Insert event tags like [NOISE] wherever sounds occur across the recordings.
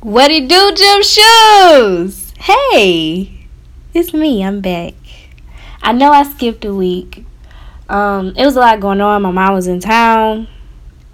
What it do, Jim Shoes? Hey, it's me. I'm back. I know I skipped a week. Um, it was a lot going on. My mom was in town,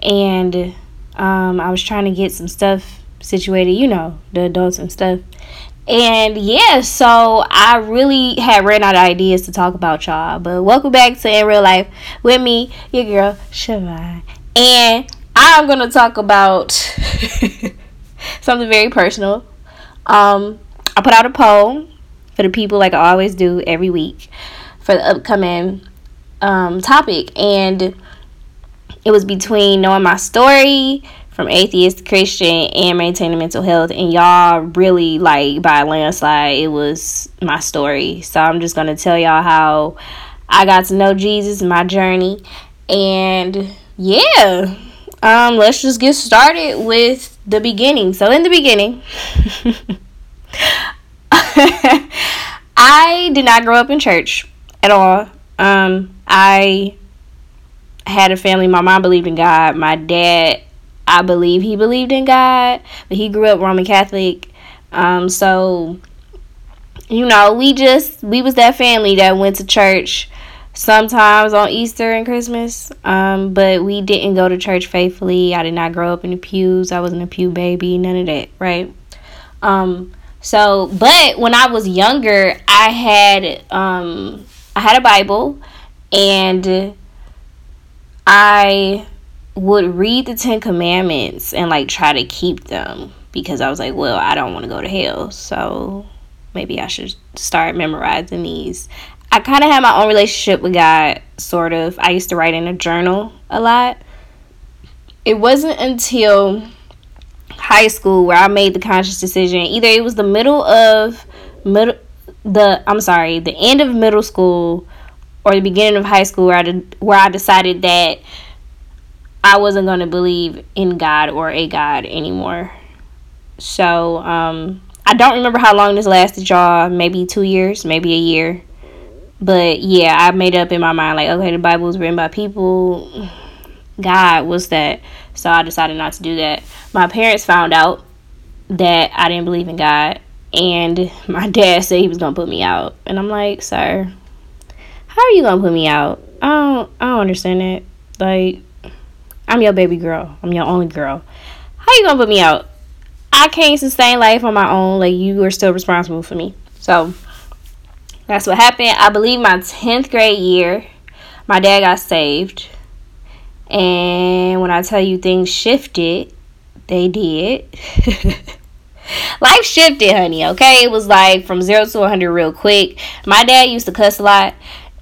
and um, I was trying to get some stuff situated. You know, the adults and stuff. And yeah, so I really had ran out of ideas to talk about y'all. But welcome back to In Real Life with me, your girl Siobhan, and I'm gonna talk about. [LAUGHS] something very personal. Um, I put out a poll for the people, like I always do every week, for the upcoming um, topic, and it was between knowing my story from atheist to Christian and maintaining mental health, and y'all really like by a landslide, it was my story. So I'm just gonna tell y'all how I got to know Jesus, my journey, and yeah. Um, let's just get started with the beginning. So, in the beginning, [LAUGHS] I did not grow up in church at all. Um, I had a family. My mom believed in God. My dad, I believe he believed in God, but he grew up Roman Catholic. Um, so, you know, we just we was that family that went to church sometimes on Easter and Christmas. Um, but we didn't go to church faithfully. I did not grow up in the pews. I wasn't a pew baby, none of that, right? Um, so, but when I was younger, I had um, I had a Bible, and I would read the Ten Commandments and like try to keep them because I was like, well, I don't want to go to hell, so maybe I should start memorizing these. I kind of had my own relationship with God, sort of. I used to write in a journal a lot. It wasn't until high school where I made the conscious decision. Either it was the middle of middle the I'm sorry, the end of middle school or the beginning of high school where I did, where I decided that I wasn't going to believe in God or a God anymore. So, um I don't remember how long this lasted, y'all. Maybe 2 years, maybe a year. But yeah, I made up in my mind like, okay, the Bible was written by people. God was that. So I decided not to do that. My parents found out that I didn't believe in God, and my [LAUGHS] dad said he was gonna put me out. And I'm like, sir, how are you gonna put me out? I don't, I don't understand that. Like, I'm your baby girl. I'm your only girl. How you gonna put me out? I can't sustain life on my own. Like, you are still responsible for me. So that's what happened. I believe my 10th grade year, my dad got saved. And when I tell you things shifted, they did. [LAUGHS] Life shifted, honey, okay? It was like from 0 to 100 real quick. My dad used to cuss a lot,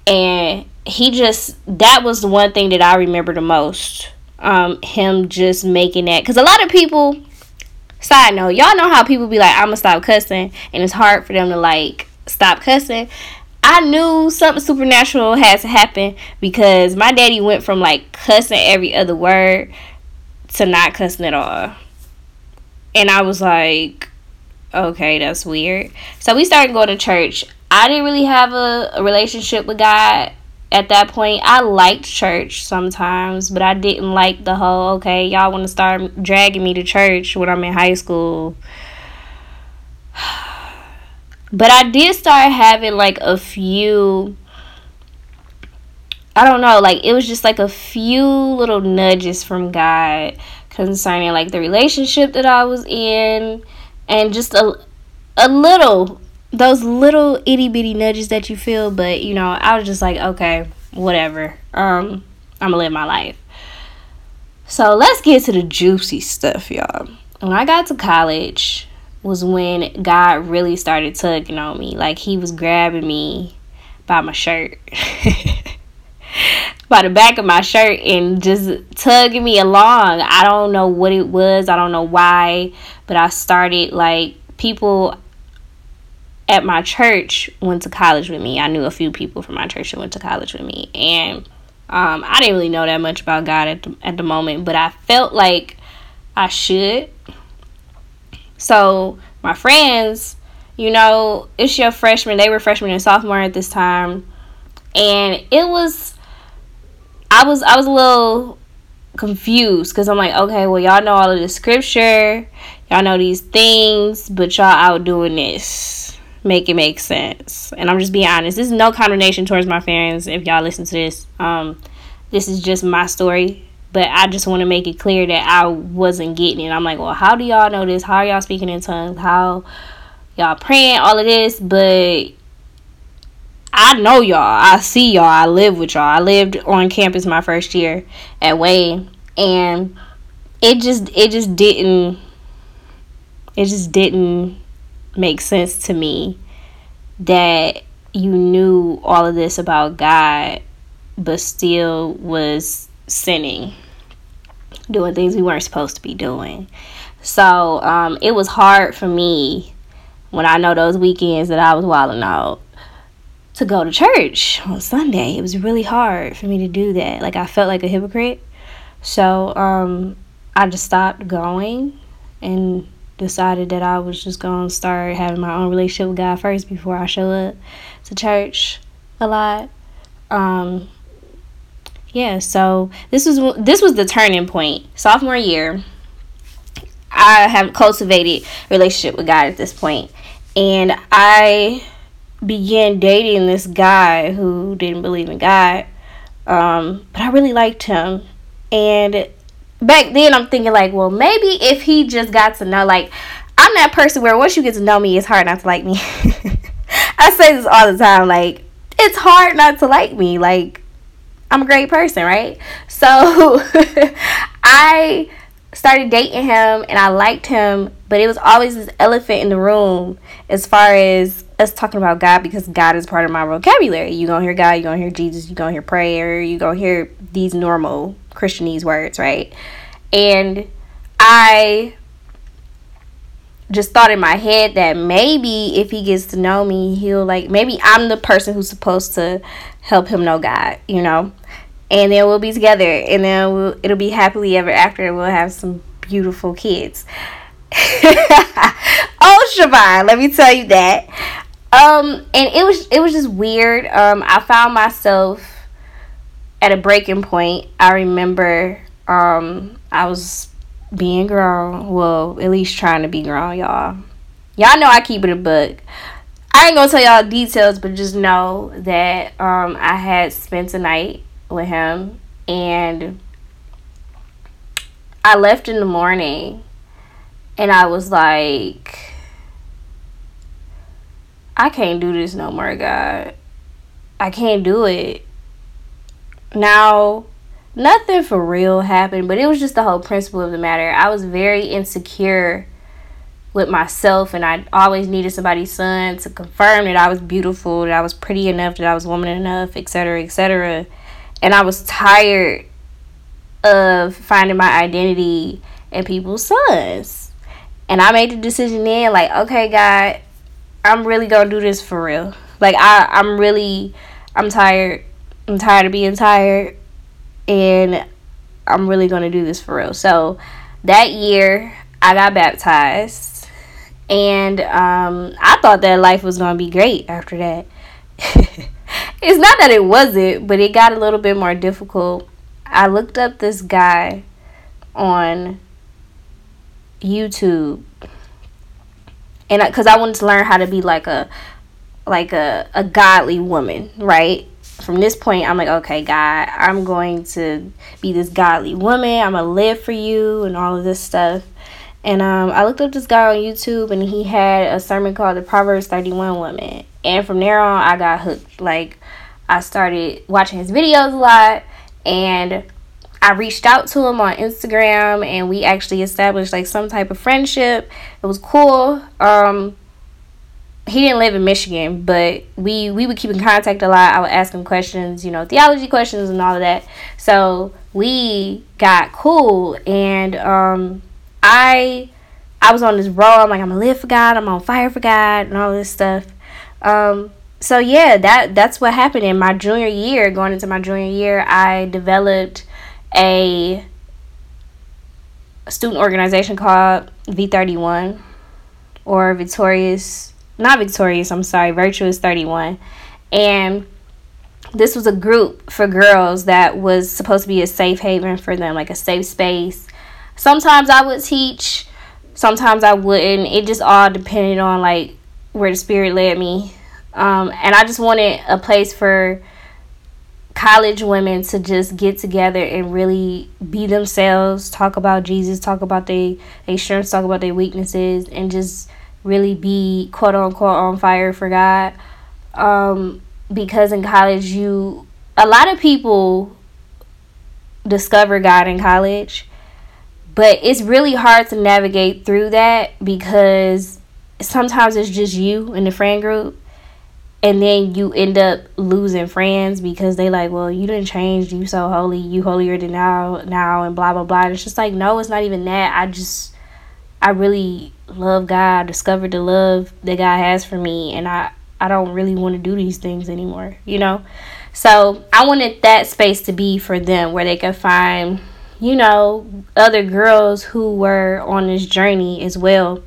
and he just, that was the one thing that I remember the most. Um, him just making that. Because a lot of people, side note, y'all know how people be like, I'm going to stop cussing, and it's hard for them to, like, stop cussing, I knew something supernatural had to happen because my daddy went from like cussing every other word to not cussing at all. And I was like, okay, that's weird. So we started going to church. I didn't really have a, a relationship with God at that point. I liked church sometimes, but I didn't like the whole, okay, y'all want to start dragging me to church when I'm in high school. [SIGHS] But I did start having like a few I don't know, like it was just like a few little nudges from God concerning like the relationship that I was in and just a a little those little itty bitty nudges that you feel, but you know, I was just like, okay, whatever. Um, I'm gonna live my life. So let's get to the juicy stuff, y'all. When I got to college, was when God really started tugging on me. Like he was grabbing me by my shirt. [LAUGHS] by the back of my shirt and just tugging me along. I don't know what it was. I don't know why, but I started like people at my church went to college with me. I knew a few people from my church that went to college with me, and um, I didn't really know that much about God at the, at the moment, but I felt like I should so my friends, you know, it's your freshman. They were freshman and sophomore at this time, and it was. I was I was a little confused because I'm like, okay, well, y'all know all of the scripture, y'all know these things, but y'all out doing this. Make it make sense. And I'm just being honest. This is no condemnation towards my fans if y'all listen to this. Um, this is just my story. But I just want to make it clear that I wasn't getting it. I'm like, well, how do y'all know this? How are y'all speaking in tongues? How y'all praying? All of this, but I know y'all. I see y'all. I live with y'all. I lived on campus my first year at Wayne, and it just it just didn't it just didn't make sense to me that you knew all of this about God but still was sinning doing things we weren't supposed to be doing so um, it was hard for me when i know those weekends that i was wilding out to go to church on Sunday. It was really hard for me to do that. Like I felt like a hypocrite. So um, I just stopped going and decided that I was just going to start having my own relationship with God first before I show up to church a lot. Um, yeah, so this was this was the turning point. Sophomore year, I have cultivated relationship with God at this point, and I began dating this guy who didn't believe in God. Um, but I really liked him. And back then I'm thinking like, well, maybe if he just got to know like I'm that person where once you get to know me, it's hard not to like me. [LAUGHS] I say this all the time, like, it's hard not to like me. Like, I'm a great person, right? So [LAUGHS] I started dating him and I liked him, but it was always this elephant in the room as far as us talking about God because God is part of my vocabulary. You gonna hear God, you gonna hear Jesus, you gonna hear prayer, you gonna hear these normal Christianese words, right? And I just thought in my head that maybe if he gets to know me, he'll like maybe I'm the person who's supposed to help him know God, you know? And then we'll be together and then we'll, it'll be happily ever after and we'll have some beautiful kids. [LAUGHS] oh, Siobhan, let me tell you that. Um, and it was it was just weird. Um, I found myself at a breaking point. I remember um I was being grown. Well, at least trying to be grown, y'all. Y'all know I keep it a book. I ain't gonna tell y'all details, but just know that um I had spent a night with him and I left in the morning and I was like I can't do this no more, God. I can't do it. Now, nothing for real happened, but it was just the whole principle of the matter. I was very insecure with myself, and I always needed somebody's son to confirm that I was beautiful, that I was pretty enough, that I was woman enough, etc., etc. And I was tired of finding my identity in people's sons. And I made the decision then, like, okay, God, I'm really gonna do this for real. Like I, I'm really I'm tired. I'm tired of being tired and I'm really gonna do this for real. So that year I got baptized and um, I thought that life was gonna be great after that. [LAUGHS] it's not that it wasn't, but it got a little bit more difficult. I looked up this guy on YouTube and because I, I wanted to learn how to be like a like a, a godly woman right from this point i'm like okay god i'm going to be this godly woman i'm gonna live for you and all of this stuff and um, i looked up this guy on youtube and he had a sermon called the proverbs 31 woman and from there on i got hooked like i started watching his videos a lot and I reached out to him on Instagram and we actually established like some type of friendship. It was cool. Um he didn't live in Michigan, but we we would keep in contact a lot. I would ask him questions, you know, theology questions and all of that. So we got cool and um I I was on this roll. I'm like, I'm gonna live for God, I'm on fire for God and all this stuff. Um so yeah, that that's what happened in my junior year, going into my junior year, I developed a student organization called V31 or Victorious, not Victorious, I'm sorry, Virtuous 31. And this was a group for girls that was supposed to be a safe haven for them, like a safe space. Sometimes I would teach, sometimes I wouldn't. It just all depended on like where the spirit led me. Um, and I just wanted a place for college women to just get together and really be themselves, talk about Jesus, talk about their their strengths, talk about their weaknesses, and just really be quote unquote on fire for God. Um, because in college you a lot of people discover God in college, but it's really hard to navigate through that because sometimes it's just you and the friend group and then you end up losing friends because they like well you didn't change you so holy. You holier than now now and blah blah blah. And it's just like no it's not even that. I just i really love god discovered the love that god has for me and i i don't really want to do these things anymore you know? So i wanted that space to be for them where they could find you know other girls who were on this journey as well.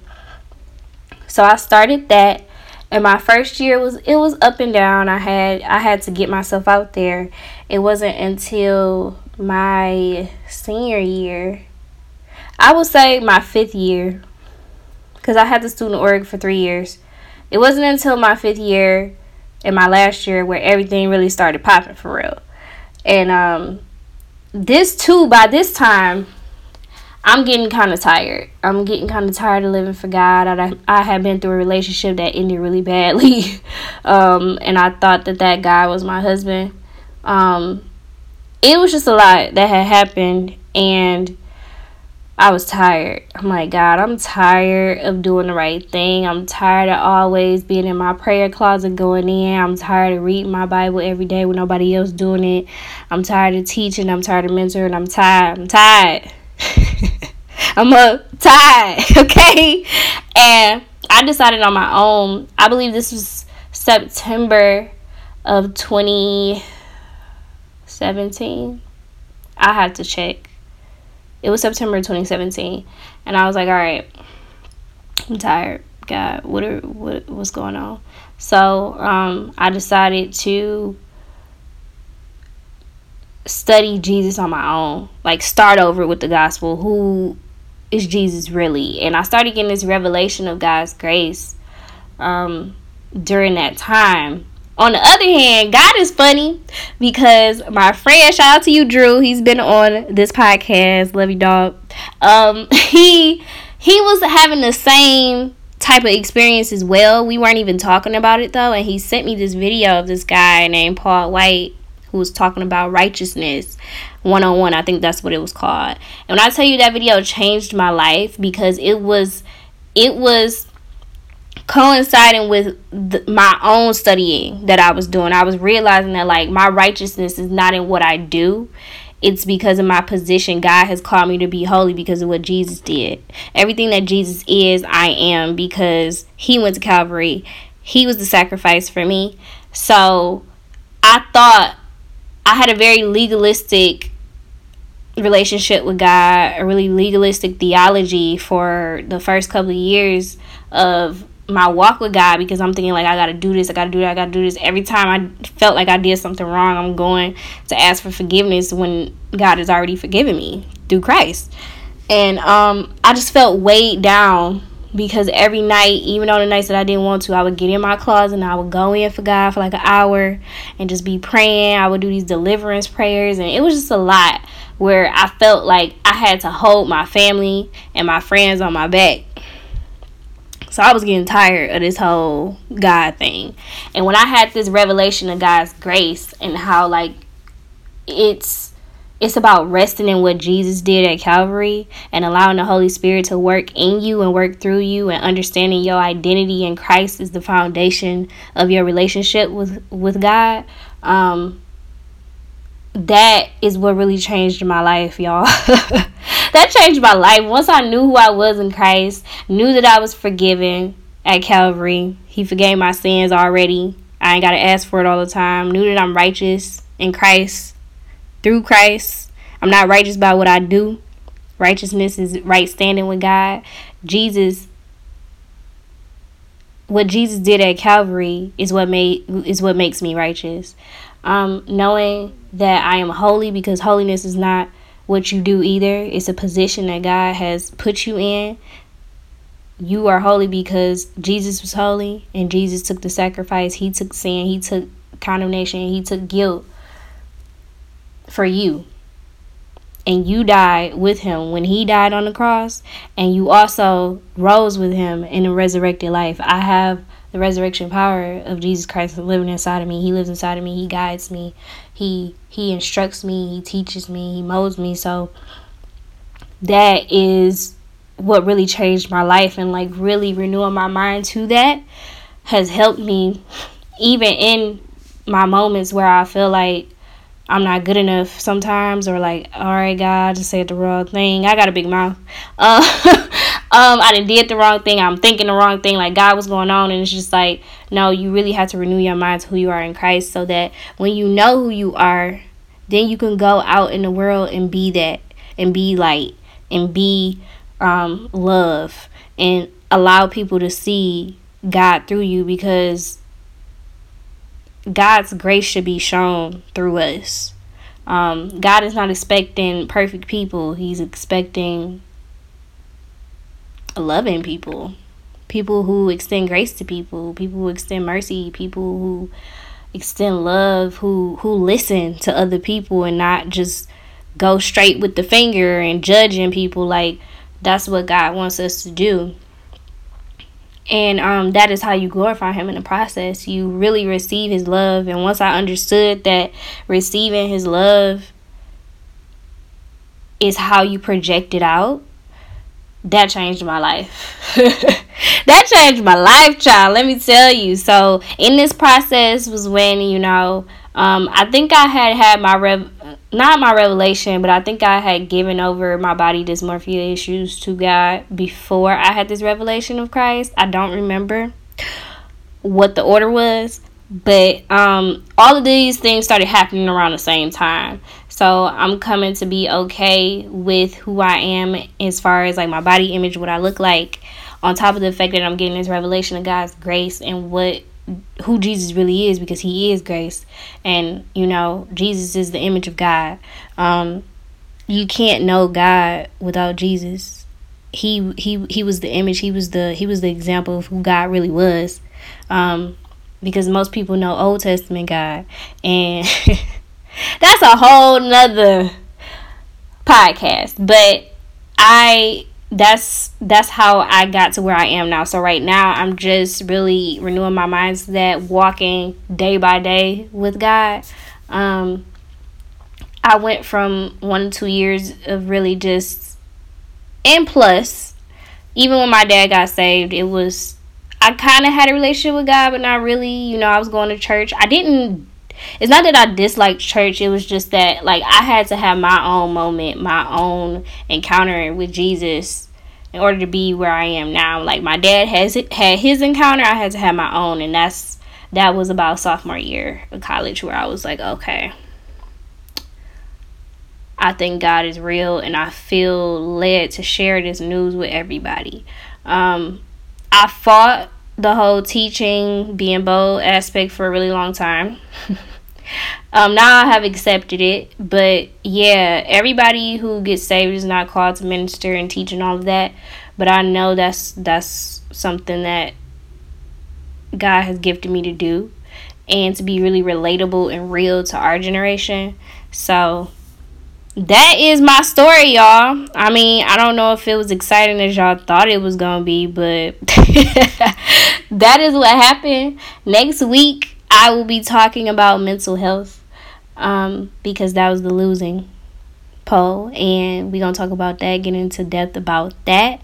So i started that and my first year was it was up and down. I had i had to get myself out there. It wasn't until my senior year i would say my fifth year because i had the student org for three years it wasn't until my fifth year and my last year where everything really started popping for real and um this too by this time I'm getting kind of tired. I'm getting kind of tired of living for God. I, I had been through a relationship that ended really badly. [LAUGHS] um, and I thought that that guy was my husband. Um, it was just a lot that had happened. And I was tired. I'm like, God, I'm tired of doing the right thing. I'm tired of always being in my prayer closet going in. I'm tired of reading my Bible every day when nobody else doing it. I'm tired of teaching. I'm tired of mentoring. I'm tired. I'm tired. [LAUGHS] I'm a tired, [LAUGHS] okay? And I decided on my own. I believe this was September of 2017. I had to check. It was September 2017, and I was like, "All right, I'm tired. God, what are what what's going on?" So um, I decided to study Jesus on my own, like start over with the gospel. Who is Jesus really? And I started getting this revelation of God's grace um, during that time. On the other hand, God is funny because my friend, shout out to you, Drew. He's been on this podcast. Love you, dog. Um, [LAUGHS] he he was having the same type of experience as well. We weren't even talking about it though, and he sent me this video of this guy named Paul White who was talking about righteousness one on one. I think that's what it was called. And when I tell you that video changed my life because it was it was coinciding with my own studying that I was doing. I was realizing that like my righteousness is not in what I do. It's because of my position. God has called me to be holy because of what Jesus did. Everything that Jesus is, I am because he went to Calvary. He was the sacrifice for me. So I thought I had a very legalistic relationship with God, a really legalistic theology for the first couple of years of my walk with God because I'm thinking like I gotta do this, I gotta do that, I gotta do this. Every time I felt like I did something wrong, I'm going to ask for forgiveness when God has already forgiven me through Christ. And um I just felt weighed down because every night, even on the nights that I didn't want to, I would get in my closet and I would go in for God for like an hour and just be praying. I would do these deliverance prayers, and it was just a lot where I felt like I had to hold my family and my friends on my back. So I was getting tired of this whole God thing. And when I had this revelation of God's grace and how like it's it's about resting in what Jesus did at Calvary and allowing the Holy Spirit to work in you and work through you and understanding your identity in Christ is the foundation of your relationship with with God. Um, that is what really changed my life, y'all. [LAUGHS] that changed my life. Once I knew who I was in Christ, knew that I was forgiven at Calvary. He forgave my sins already. I ain't got to ask for it all the time. Knew that I'm righteous in Christ through Christ. I'm not righteous by what I do. Righteousness is right standing with God. Jesus what Jesus did at Calvary is what made is what makes me righteous. Um, knowing that I am holy because holiness is not what you do either. It's a position that God has put you in. You are holy because Jesus was holy and Jesus took the sacrifice. He took sin, he took condemnation, he took guilt for you. And you died with him when he died on the cross, and you also rose with him in a resurrected life. I have the resurrection power of Jesus Christ living inside of me. He lives inside of me. He guides me. He he instructs me. He teaches me. He molds me. So that is what really changed my life and like really renewing my mind to that has helped me even in my moments where I feel like I'm not good enough sometimes, or like, all right, God, I just said the wrong thing. I got a big mouth. Uh, [LAUGHS] um, I done did the wrong thing. I'm thinking the wrong thing. Like God was going on, and it's just like, no, you really have to renew your mind to who you are in Christ, so that when you know who you are, then you can go out in the world and be that, and be light, and be um, love, and allow people to see God through you because God's grace should be shown through us. Um, God is not expecting perfect people, He's expecting loving people. People who extend grace to people, people who extend mercy, people who extend love, who who listen to other people and not just go straight with the finger and judging people. Like that's what God wants us to do. And um, that is how you glorify him in the process. You really receive his love. And once i understood that receiving his love is how you project it out that changed my life [LAUGHS] that changed my life child let me tell you so in this process was when you know um, i think i had had my rev not my revelation, but I think I had given over my body dysmorphia issues to God before I had this revelation of Christ. I don't remember what the order was, but um, all of these things started happening around the same time. So I'm coming to be okay with who I am as far as like my body image, what I look like, on top of the fact that I'm getting this revelation of God's grace and what who Jesus really is because he is grace and you know Jesus is the image of God. Um you can't know God without Jesus. He he he was the image, he was the he was the example of who God really was. Um because most people know Old Testament God and [LAUGHS] that's a whole nother podcast. But I that's that's how I got to where I am now. So right now I'm just really renewing my mind to that, walking day by day with God. Um, I went from one to two years of really just and plus, even when my dad got saved, it was I kind of had a relationship with God, but not really. You know, I was going to church. I didn't it's not that I disliked church. It was just that like I had to have my own moment, my own encounter with Jesus in order to be where I am now. Like my dad has had his encounter, I had to have my own, and that's that was about sophomore year of college where I was like, okay. I think God is real and I feel led to share this news with everybody. Um, I fought the whole teaching, being bold aspect for a really long time. [LAUGHS] um, now I have accepted it, but yeah, everybody who gets saved is not called to minister and teach and all of that. But I know that's that's something that God has gifted me to do, and to be really relatable and real to our generation. So that is my story, y'all. I mean, I don't know if it was exciting as y'all thought it was gonna be, but [LAUGHS] [LAUGHS] that is what happened. Next week, I will be talking about mental health um, because that was the losing poll, and we're gonna talk about that, get into depth about that.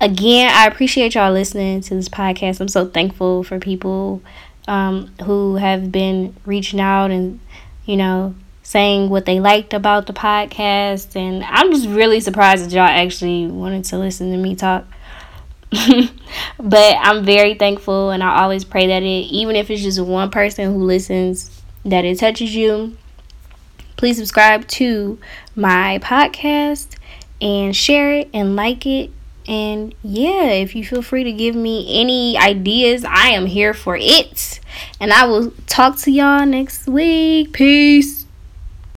Again, I appreciate y'all listening to this podcast. I'm so thankful for people um, who have been reaching out and you know saying what they liked about the podcast. And I'm just really surprised that y'all actually wanted to listen to me talk. [LAUGHS] but I'm very thankful, and I always pray that it, even if it's just one person who listens, that it touches you. Please subscribe to my podcast and share it and like it And yeah, if you feel free to give me any ideas, I am here for it. And I will talk to y'all next week. Peace.